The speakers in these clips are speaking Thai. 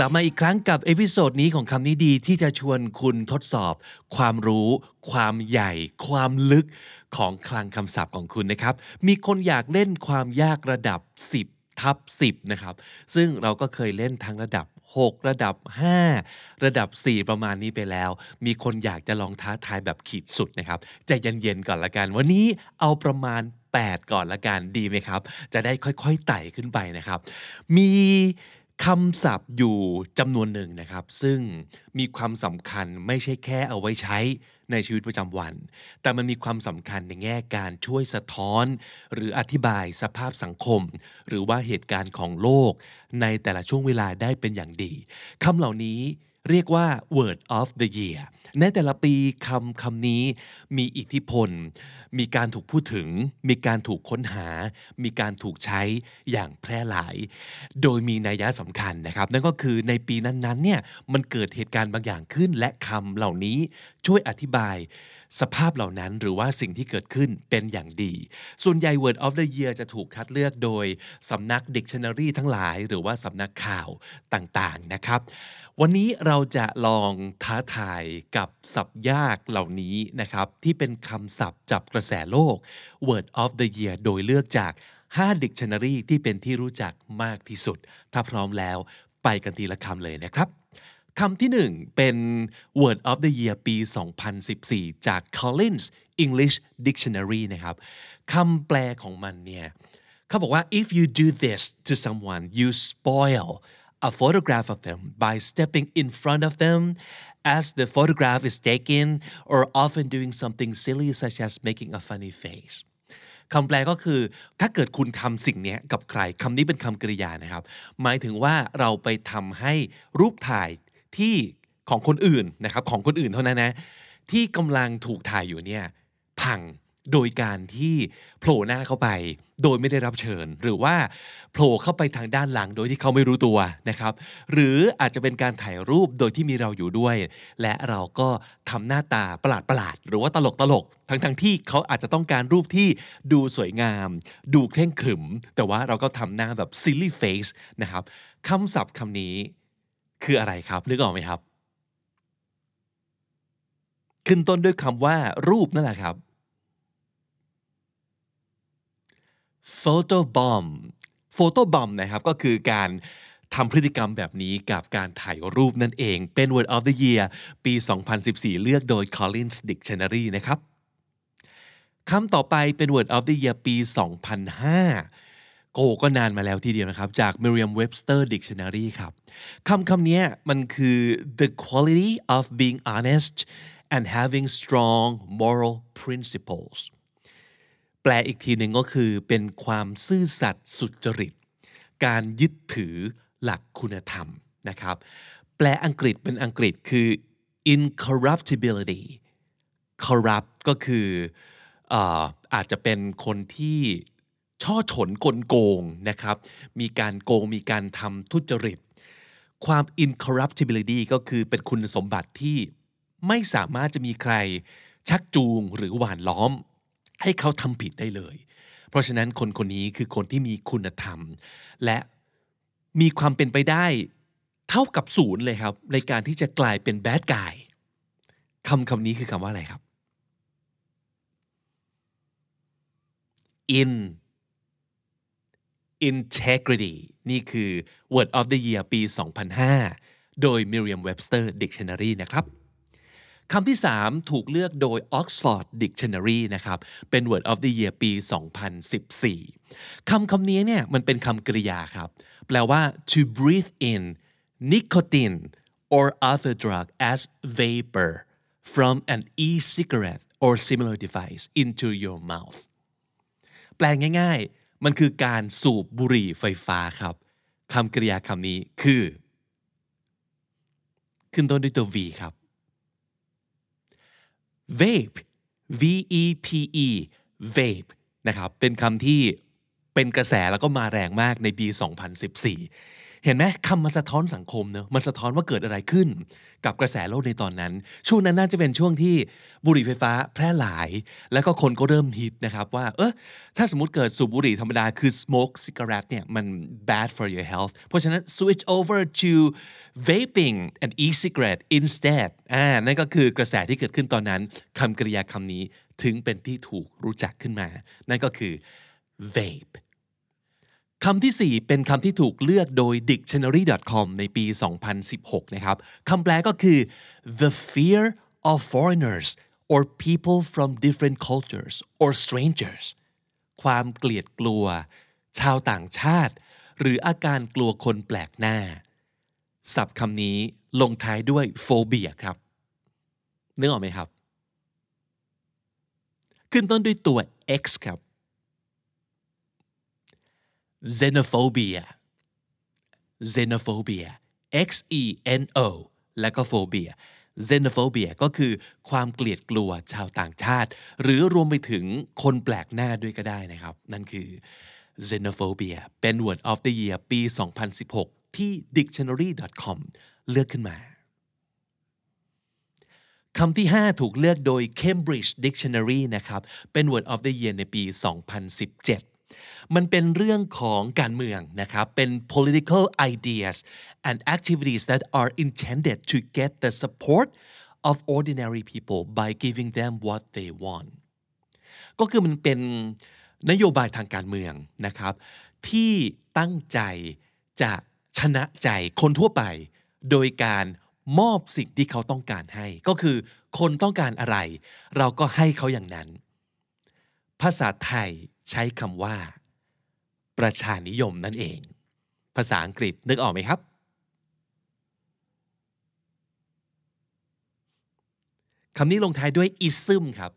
ลับมาอีกครั้งกับ episode นี้ของคำนี้ดีที่จะชวนคุณทดสอบ ความรู้ ความใหญ่ ความลึกของคลังคำศัพท์ของคุณนะครับ มีคนอยากเล่นความยากระดับ 10 ทับ 10 นะครับ ซึ่งเราก็เคยเล่นทั้งระดับ 6 ระดับ 5 ระดับ 4 ประมาณนี้ไปแล้ว มีคนอยากจะลองท้าทายแบบขีดสุดนะครับใจเย็นๆก่อนละกัน วันนี้เอาประมาณ 8 ก่อนละกันดีไหมครับ จะได้ค่อยๆไต่ขึ้นไปนะครับ มี คำศัพท์อยู่จำนวนหนึ่งนะครับ ซึ่งมีความสำคัญไม่ใช่แค่เอาไว้ใช้ในชีวิตประจำวัน แต่มันมีความสำคัญในแง่การช่วยสะท้อน หรืออธิบายสภาพสังคม หรือว่าเหตุการณ์ของโลก ในแต่ละช่วงเวลาได้เป็นอย่างดีคำเหล่านี้ เรียกว่า word of the year ในแต่ละปีคำคำนี้มีอิทธิพล มีการถูกพูดถึง มีการถูกค้นหา มีการถูกใช้อย่างแพร่หลาย โดยมีนัยยะสำคัญนะครับ นั่นก็คือในปีนั้นๆเนี่ยมันเกิดเหตุการณ์บางอย่างขึ้นและคำเหล่านี้ช่วยอธิบาย สภาพเหล่านั้นหรือว่าสิ่งที่เกิดขึ้นเป็นอย่างดี ส่วนใหญ่ Word of the Year จะถูกคัดเลือกโดยสำนัก Dictionary ทั้งหลาย หรือว่าสำนักข่าวต่างๆนะครับ วันนี้เราจะลองท้าทายกับศัพท์ยากเหล่านี้นะครับ ที่เป็นคำศัพท์จับกระแสโลก Word of the Year โดยเลือกจาก 5 Dictionary ที่เป็นที่รู้จักมากที่สุด ถ้าพร้อมแล้วไปกันทีละคำเลยนะครับ คำที่หนึ่งเป็น Word of the Year ปี 2014 จาก Collins English Dictionary นะครับคำแปลของมันเนี่ยเขาบอกว่า if you do this to someone you spoil a photograph of them by stepping in front of them as the photograph is taken or often doing something silly such as making a funny face คำแปลก็คือถ้าเกิดคุณทำสิ่งนี้กับใครคำนี้เป็นคำกริยานะครับ หมายถึงว่าเราไปทำให้รูปถ่าย ที่ของคนอื่นนะครับของคนอื่นเท่านั้นนะที่กำลังถูกถ่ายอยู่เนี่ยพังโดยการที่โผล่หน้าเข้าไป โดยไม่ได้รับเชิญ หรือว่าโผล่เข้าไปทางด้านหลังโดยที่เขาไม่รู้ตัวนะครับ หรืออาจจะเป็นการถ่ายรูปโดยที่มีเราอยู่ด้วย และเราก็ทำหน้าตาประหลาดประหลาดหรือว่าตลกตลกทั้งทั้งๆที่เขาอาจจะต้องการรูปที่ดูสวยงาม ดูเคร่งขรึม แต่ว่าเราก็ทำหน้าแบบ silly face นะครับคำศัพท์คำนี้ คืออะไรครับนึกออกไหมครับ ขึ้นต้นด้วยคำว่า รูปนั่นแหละครับ photo bomb photo bomb นะครับก็คือการทำพฤติกรรมแบบนี้กับการถ่ายรูปนั่นเอง เป็น word of the year ปี 2014 เลือกโดย Collins Dictionary นะครับคำต่อไปเป็น word of the year ปี 2005 โกก็นานมาแล้วทีเดียวนะครับ จาก Merriam-Webster Dictionary ครับคำคำนี้มันคือ the quality of being honest and having strong moral principles แปลอีกทีหนึ่งก็คือเป็นความซื่อสัตย์สุจริต การยึดถือหลักคุณธรรมนะครับ แปลอังกฤษเป็นอังกฤษคือ incorruptibility corrupt ก็คืออาอาจจะเป็นคนที่ ช่อฉนกลโกงนะครับ มีการโกงมีการทำทุจริต ความ incorruptibility ก็คือเป็นคุณสมบัติที่ไม่สามารถจะมีใครชักจูงหรือหวานล้อม ให้เขาทำผิดได้เลย เพราะฉะนั้นคนคนนี้คือคนที่มีคุณธรรม และมีความเป็นไปได้เท่ากับศูนย์เลยครับ ในการที่จะกลายเป็น bad guy คำคำนี้คือคำว่าอะไรครับ in integrity นี่คือ word of the year ปี 2005 โดย Merriam-Webster Dictionary นะครับคำที่ 3 ถูกเลือกโดย Oxford Dictionary นะครับ เป็น Word of the Year ปี 2014 คำคำนี้เนี่ยมันเป็นคำกริยาครับ แปลว่า to breathe in nicotine or other drug as vapor from an e-cigarette or similar device into your mouth แปลง่ายๆ มันคือการสูบบุหรี่ไฟฟ้าครับคำกริยาคำนี้คือ ขึ้นต้นด้วยตัว V ครับ vape V E P E vape นะครับ เป็นคำที่เป็นกระแสแล้วก็มาแรงมากในปี 2014 เห็นไหมคำมันสะท้อนสังคมเนอะมันสะท้อนว่าเกิดอะไรขึ้น กับกระแสโลกในตอนนั้น ช่วงนั้นน่าจะเป็นช่วงที่บุหรี่ไฟฟ้าแพร่หลาย แล้วก็คนก็เริ่มฮิตนะครับว่า เออถ้าสมมติเกิดสูบบุหรี่ธรรมดาคือ smoke cigarette เนี่ยมัน bad for your health เพราะฉะนั้น switch over to vaping and e-cigarette instead อ่านั่นก็คือกระแสที่เกิดขึ้นตอนนั้นคำกริยาคำนี้ถึงเป็นที่ถูกรู้จักขึ้นมา นั่นก็คือ vape คำที่ 4 เป็นคำที่ถูกเลือกโดย dictionary.com ในปี 2016 นะครับ คำแปลก็คือ the fear of foreigners or people from different cultures or strangers ความเกลียดกลัว ชาวต่างชาติ หรืออาการกลัวคนแปลกหน้า ศัพท์คำนี้ลงท้ายด้วย phobia ครับ นึกออกไหมครับ ขึ้นต้นด้วยตัว x ครับ xenophobia xenophobia x e n o และก็ phobia xenophobia ก็คือความเกลียดกลัวชาวต่างชาติ หรือรวมไปถึงคนแปลกหน้าด้วยก็ได้นะครับ นั่นคือ xenophobia เป็น word of the year ปี 2016 ที่ dictionary.com เลือกขึ้นมาคำที่ 5 ถูกเลือกโดย Cambridge Dictionary นะครับ เป็น word of the year ในปี 2017 มันเป็นเรื่องของการเมืองนะครับ เป็น political ideas and activities that are intended to get the support of ordinary people by giving them what they want ก็คือมันเป็นนโยบายทางการเมืองนะครับ ที่ตั้งใจจะชนะใจคนทั่วไป โดยการมอบสิ่งที่เขาต้องการให้ ก็คือคนต้องการอะไร เราก็ให้เขาอย่างนั้น ภาษาไทย ใช้คำว่า ประชานิยมนั่นเอง ภาษาอังกฤษนึกออกไหมครับ คำนี้ลงท้ายด้วย ism ครับ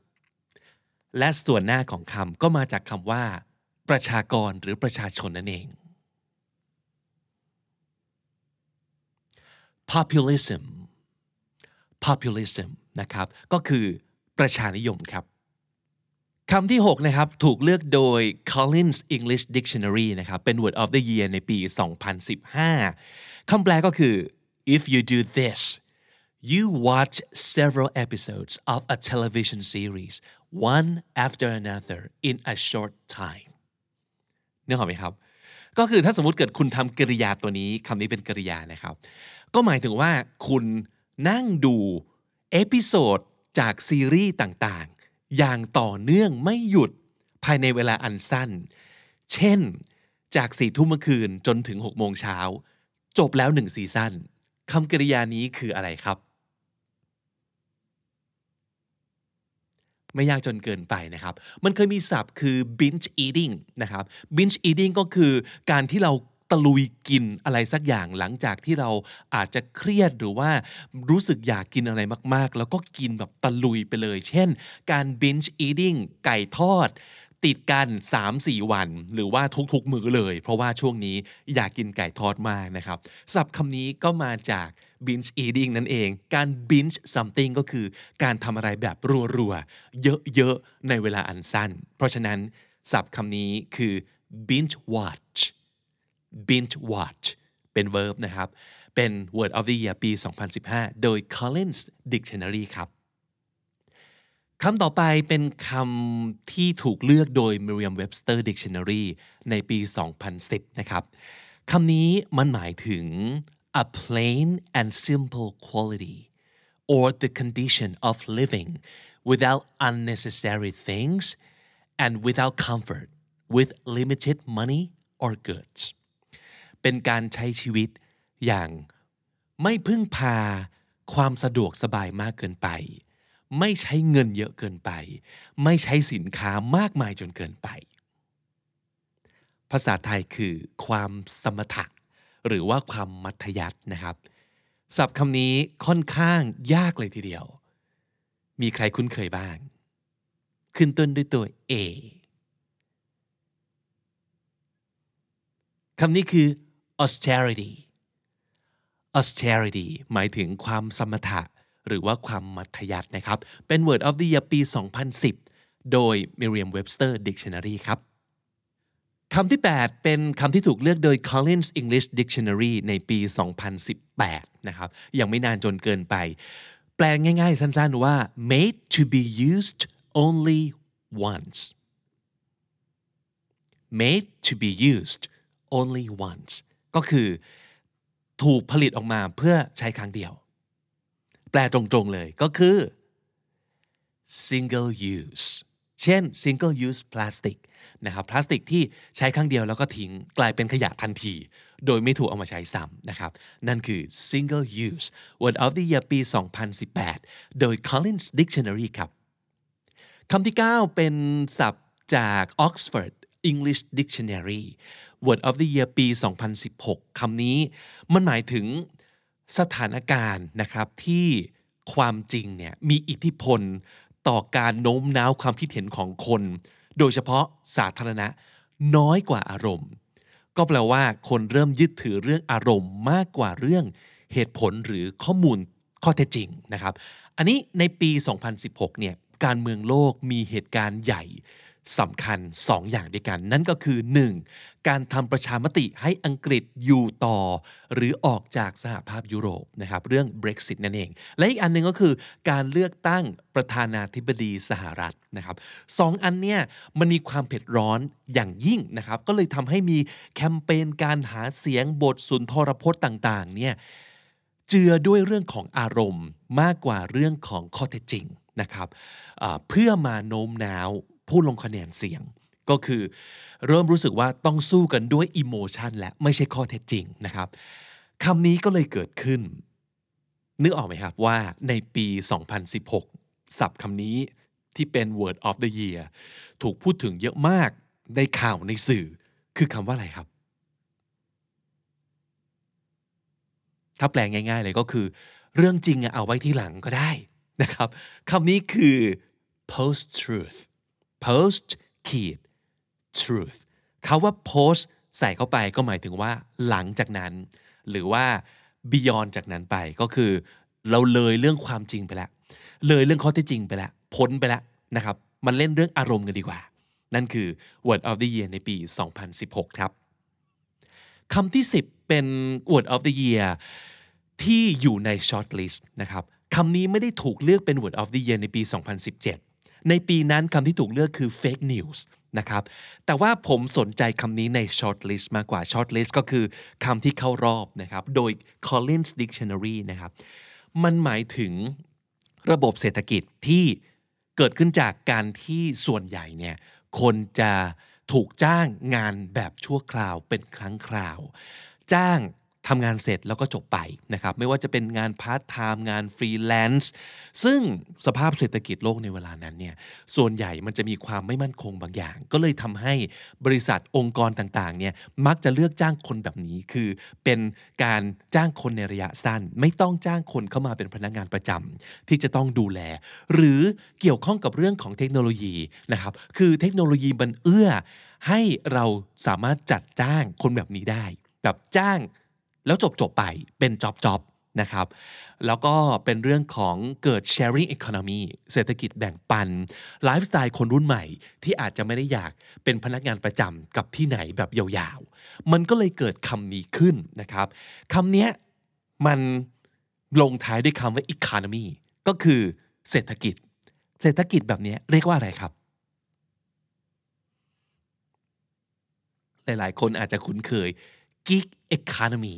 และส่วนหน้าของคำก็มาจากคำว่า ประชากรหรือประชาชนนั่นเอง populism populism นะครับ ก็คือประชานิยมครับ คำที่ 6 นะครับ ถูกเลือกโดย Collins English Dictionary นะครับ เป็น Word of the Year ในปี 2015 คำแปลก็คือ if you do this you watch several episodes of a television series one after another in a short time นึกออกไหมครับ ก็คือถ้าสมมติเกิดคุณทำกริยาตัวนี้คำนี้เป็นกริยานะครับ ก็หมายถึงว่าคุณนั่งดู episode จากซีรีส์ต่าง อย่างต่อเนื่องไม่หยุดภายในเวลาอันสั้น เช่น จากสี่ทุ่มเมื่อคืนจนถึงหกโมงเช้า จบแล้วหนึ่ง season คำกริยานี้คืออะไรครับ ไม่ยากจนเกินไปนะครับ มันเคยมีศัพท์คือ binge eating นะครับ binge eating ก็คือการที่เรา ตะลุยกินอะไรสักอย่างหลังจากที่เราอาจจะเครียดหรือว่ารู้สึกอยากกินอะไรมากๆ แล้วก็กินแบบตะลุยไปเลย เช่น การ binge eating ไก่ทอด ติดกัน 3-4 วัน หรือว่าทุกๆ มื้อเลย เพราะว่าช่วงนี้อยากกินไก่ทอดมากนะครับศัพท์คำนี้ก็มาจาก binge eating นั่นเอง การ binge something ก็คือการทำอะไรแบบรัวๆ เยอะๆ ในเวลาอันสั้น เพราะฉะนั้นศัพท์คำนี้คือ binge watch binge watch เป็น verb นะครับ เป็น word of the year ปี 2015 โดย Collins Dictionary ครับคำต่อไปเป็นคำที่ถูกเลือกโดย Merriam-Webster Dictionary ในปี 2010 นะครับคำนี้มันหมายถึง a plain and simple quality or the condition of living without unnecessary things and without comfort with limited money or goods เป็นการใช้ชีวิตอย่างไม่พึ่งพาความสะดวกสบายมากเกินไป ไม่ใช้เงินเยอะเกินไป ไม่ใช้สินค้ามากมายจนเกินไป ภาษาไทยคือความสมถะหรือว่าความมัธยัตินะครับศัพท์คำนี้ค่อนข้างยากเลยทีเดียว มีใครคุ้นเคยบ้าง ขึ้นต้นด้วยตัว A คำนี้คือ austerity austerity หมายถึงความสมถะ หรือว่าความมัธยัตินะครับ เป็น Word of the Year ปี 2010 โดย Merriam-Webster Dictionary ครับคำที่ 8 เป็นคำที่ถูกเลือกโดย Collins English Dictionary ในปี 2018 นะครับ ยังไม่นานจนเกินไป แปลง่ายๆ สั้นๆ ว่า made to be used only once made to be used only once ก็คือถูกผลิตออกมาเพื่อใช้ครั้งเดียว แปลตรงๆเลยก็คือ single use เช่น single use plastic นะครับพลาสติกที่ใช้ครั้งเดียวแล้วก็ทิ้งกลายเป็นขยะทันที โดยไม่ถูกเอามาใช้ซ้ำนะครับ นั่นคือ single use word of the year ปี 2018 โดย Collins Dictionary ครับคำที่ 9 เป็นศัพท์จาก Oxford English Dictionary Word of the Year ปี 2016 คำนี้มันหมายถึงสถานการณ์นะครับที่ความจริงเนี่ยมีอิทธิพลต่อการโน้มน้าวความคิดเห็นของคน โดยเฉพาะสาธารณะน้อยกว่าอารมณ์ ก็แปลว่าคนเริ่มยึดถือเรื่องอารมณ์มากกว่าเรื่องเหตุผลหรือข้อมูลข้อเท็จจริงนะครับ อันนี้ในปี 2016 เนี่ยการเมืองโลกมีเหตุการณ์ใหญ่ สำคัญ 2 อย่างด้วยกัน นั่นก็คือ 1. การทำประชามติให้อังกฤษอยู่ต่อ หรือออกจากสหภาพยุโรปนะครับเรื่อง Brexit นั่นเอง และอีกอันหนึ่งก็คือการเลือกตั้งประธานาธิบดีสหรัฐนะครับสองอันเนี้ยมันมีความเผ็ดร้อนอย่างยิ่งนะครับก็เลยทำให้มีแคมเปญการหาเสียงบทสุนทรพจน์ต่างๆเนี่ยเจือด้วยเรื่องของอารมณ์มากกว่าเรื่องของข้อเท็จจริงนะครับเพื่อมาโน้มน้าว ผู้ลงคะแนนเสียง ก็คือเริ่มรู้สึกว่าต้องสู้กันด้วยอิโมชันและไม่ใช่ข้อเท็จจริงนะครับคำนี้ก็เลยเกิดขึ้น นึกออกไหมครับว่าในปี 2016 ศัพท์คำนี้ที่เป็น word of the year ถูกพูดถึงเยอะมากในข่าวในสื่อ คือคำว่าอะไรครับ ถ้าแปลงง่าย ๆ เลยก็คือ เรื่องจริงเอาไว้ที่หลังก็ได้นะครับคำนี้คือ post truth post ขีด truth เขาว่า post ใส่เข้าไปก็หมายถึงว่าหลังจากนั้น หรือว่า beyond จากนั้นไปก็คือ เราเลยเรื่องความจริงไปแล้ว เลยเรื่องข้อเท็จจริงไปแล้ว พ้นไปแล้วนะครับ มันเล่นเรื่องอารมณ์กันดีกว่า นั่นคือ word of the year ในปี 2016 ครับคำที่ 10 เป็น word of the year ที่อยู่ใน short list นะครับคำนี้ไม่ได้ถูกเลือกเป็น word of the year ในปี 2017 ในปีนั้นคำที่ถูกเลือกคือ fake news นะครับ แต่ว่าผมสนใจคำนี้ใน short list มากกว่า short list ก็คือคำที่เข้ารอบนะครับ โดย Collins Dictionary นะครับ มันหมายถึงระบบเศรษฐกิจที่เกิดขึ้นจากการที่ส่วนใหญ่เนี่ยคนจะถูกจ้างงานแบบชั่วคราวเป็นครั้งคราว จ้าง ทำงานเสร็จแล้วก็จบไปนะครับไม่ว่าจะเป็นงานพาร์ทไทม์งานฟรีแลนซ์ซึ่งสภาพเศรษฐกิจโลกในเวลานั้นเนี่ยส่วนใหญ่มันจะมีความไม่มั่นคงบางอย่าง ก็เลยทำให้บริษัทองค์กรต่างๆเนี่ยมักจะเลือกจ้างคนแบบนี้คือเป็นการจ้างคนในระยะสั้น ไม่ต้องจ้างคนเข้ามาเป็นพนักงานประจำที่จะต้องดูแล หรือเกี่ยวข้องกับเรื่องของเทคโนโลยีนะครับคือเทคโนโลยีมันเอื้อให้เราสามารถจัดจ้างคนแบบนี้ได้ แบบจ้าง แล้วจบจบไปเป็นจ็อบจ็อบนะครับ แล้วก็เป็นเรื่องของเกิด sharing economy เศรษฐกิจแบ่งปัน ไลฟ์สไตล์คนรุ่นใหม่ ที่อาจจะไม่ได้อยากเป็นพนักงานประจำกับที่ไหนแบบยาวๆ มันก็เลยเกิดคำนี้ขึ้นนะครับคำนี้มันลงท้ายด้วยคำว่า economy ก็คือเศรษฐกิจ เศรษฐกิจแบบนี้เรียกว่าอะไรครับ หลายๆ คนอาจจะคุ้นเคย gig economy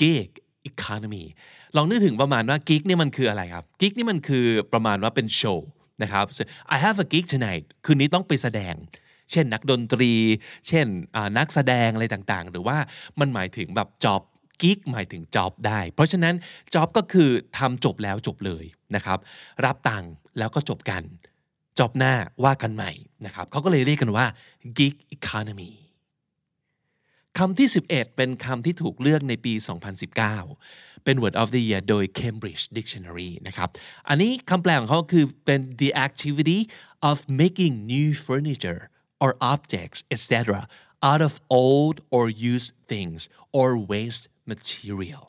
gig economy ลองนึกถึงประมาณว่า gig นี่มันคืออะไรครับ gig นี่มันคือประมาณว่าเป็นโชว์นะครับ so, I have a gig tonight คืนนี้ต้องไปแสดง เช่นนักดนตรี เช่นนักแสดงอะไรต่างๆ หรือว่ามันหมายถึงแบบ job กิ๊กหมายถึง job ได้ เพราะฉะนั้น job ก็คือทำจบแล้วจบเลยนะครับ รับตังค์แล้วก็จบกัน job หน้าว่ากันใหม่นะครับเขาก็เลยเรียกกันว่า gig economy คำที่ 11 เป็นคำที่ถูกเลือกในปี 2019 เป็น Word of the Year โดย Cambridge Dictionary นะครับ อันนี้คำแปลของเขาคือเป็น the activity of making new furniture or objects etc out of old or used things or waste material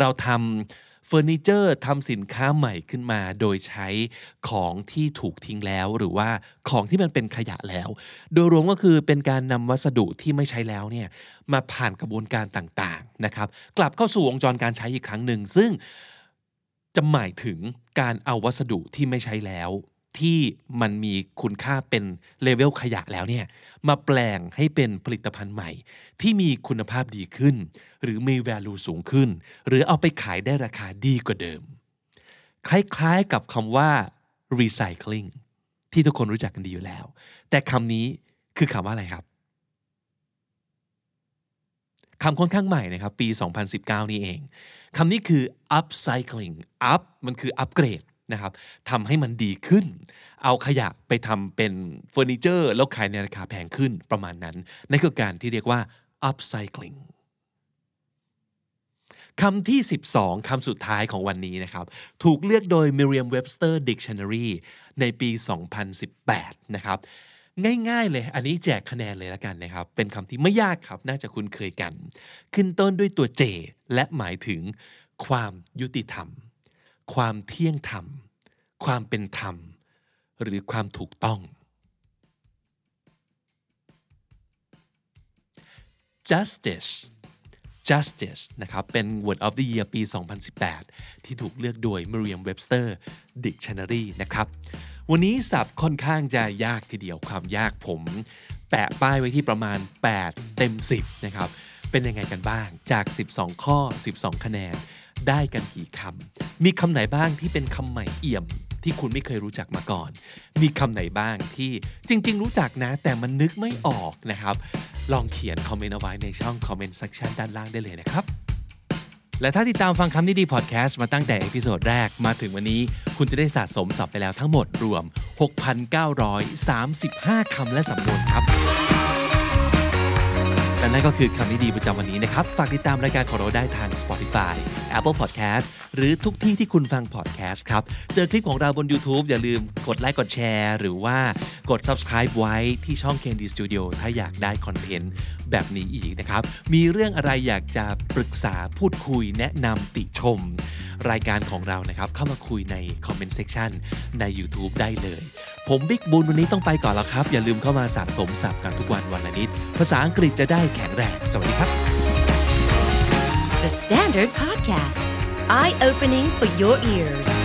เราทำ เฟอร์นิเจอร์ทำสินค้าใหม่ขึ้นมา โดยใช้ของที่ถูกทิ้งแล้ว หรือว่าของที่มันเป็นขยะแล้ว โดยรวมก็คือเป็นการนำวัสดุที่ไม่ใช้แล้วเนี่ยมาผ่านกระบวนการต่างๆนะครับ กลับเข้าสู่วงจรการใช้อีกครั้งหนึ่งซึ่งจะหมายถึงการเอาวัสดุที่ไม่ใช้แล้ว ที่มันมีคุณค่าเป็นเลเวลขยะแล้วเนี่ยมาแปลงให้เป็นผลิตภัณฑ์ใหม่ ที่มีคุณภาพดีขึ้น หรือมี value สูงขึ้น หรือเอาไปขายได้ราคาดีกว่าเดิม คล้ายๆกับคำว่า recycling ที่ทุกคนรู้จักกันดีอยู่แล้ว แต่คำนี้คือคำว่าอะไรครับคำค่อนข้างใหม่นะครับ ปี 2019 นี่เองคำนี้คือ upcycling up มันคืออัปเกรด นะครับทำให้มันดีขึ้น เอาขยะไปทำเป็นเฟอร์นิเจอร์แล้วขายในราคาแพงขึ้นประมาณนั้น นั่นคือการที่เรียกว่า upcycling คำที่ 12 คำสุดท้ายของวันนี้นะครับ ถูกเลือกโดย Merriam-Webster Dictionary ในปี 2018 นะครับ ง่ายๆเลย อันนี้แจกคะแนนเลยละกันนะครับ เป็นคำที่ไม่ยากครับ น่าจะคุ้นเคยกัน ขึ้นต้นด้วยตัว J และหมายถึงความยุติธรรม ความเที่ยงธรรม ความเป็นธรรม หรือความถูกต้อง justice justice นะครับ เป็น word of the year ปี 2018 ที่ถูกเลือกโดย Merriam-Webster Dictionary นะครับ วันนี้ศัพท์ค่อนข้างจะยากทีเดียวความยากผม แปะป้ายไว้ที่ประมาณ 8 เต็ม 10 นะครับ เป็นยังไงกันบ้างจาก 12 ข้อ 12 คะแนน ได้กันกี่คำ มีคำไหนบ้างที่เป็นคำใหม่เอี่ยมที่คุณไม่เคยรู้จักมาก่อน มีคำไหนบ้างที่จริง ๆ รู้จักนะ แต่มันนึกไม่ออกนะครับ ลองเขียนคอมเมนต์เอาไว้ในช่องคอมเมนต์ e c ชันด้านล่างได้เลยนะครับ และถ้าติดตามฟังคำนี้ดีพอดแคสต์มาตั้งแต่ episode แรกมาถึงวันนี้ คุณจะได้สะสมศัพท์ไปแล้วทั้งหมดรวม 6,935 คำและสำนวนครับ และนั่นก็คือคำนี้ดีประจำวันนี้นะครับ ฝากติดตามรายการของเราได้ทาง Spotify Apple Podcast หรือทุกที่ที่คุณฟัง podcast ครับ เจอคลิปของเราบน YouTube อย่าลืมกดไลค์กดแชร์ หรือว่ากด subscribe ไว้ที่ช่อง KND Studio ถ้าอยากได้คอนเทนต์แบบนี้อีกนะครับ มีเรื่องอะไรอยากจะปรึกษาพูดคุยแนะนำติชม รายการของเรานะครับ เข้ามาคุยใน comment section ใน YouTube ได้เลย ผมบิ๊กบุญวันนี้ต้องไปก่อนแล้วครับ อย่าลืมเข้ามาสะสมศัพท์กันทุกวันวันละนิด ภาษาอังกฤษจะได้แข็งแรง สวัสดีครับ The Standard Podcast, eye opening for your ears.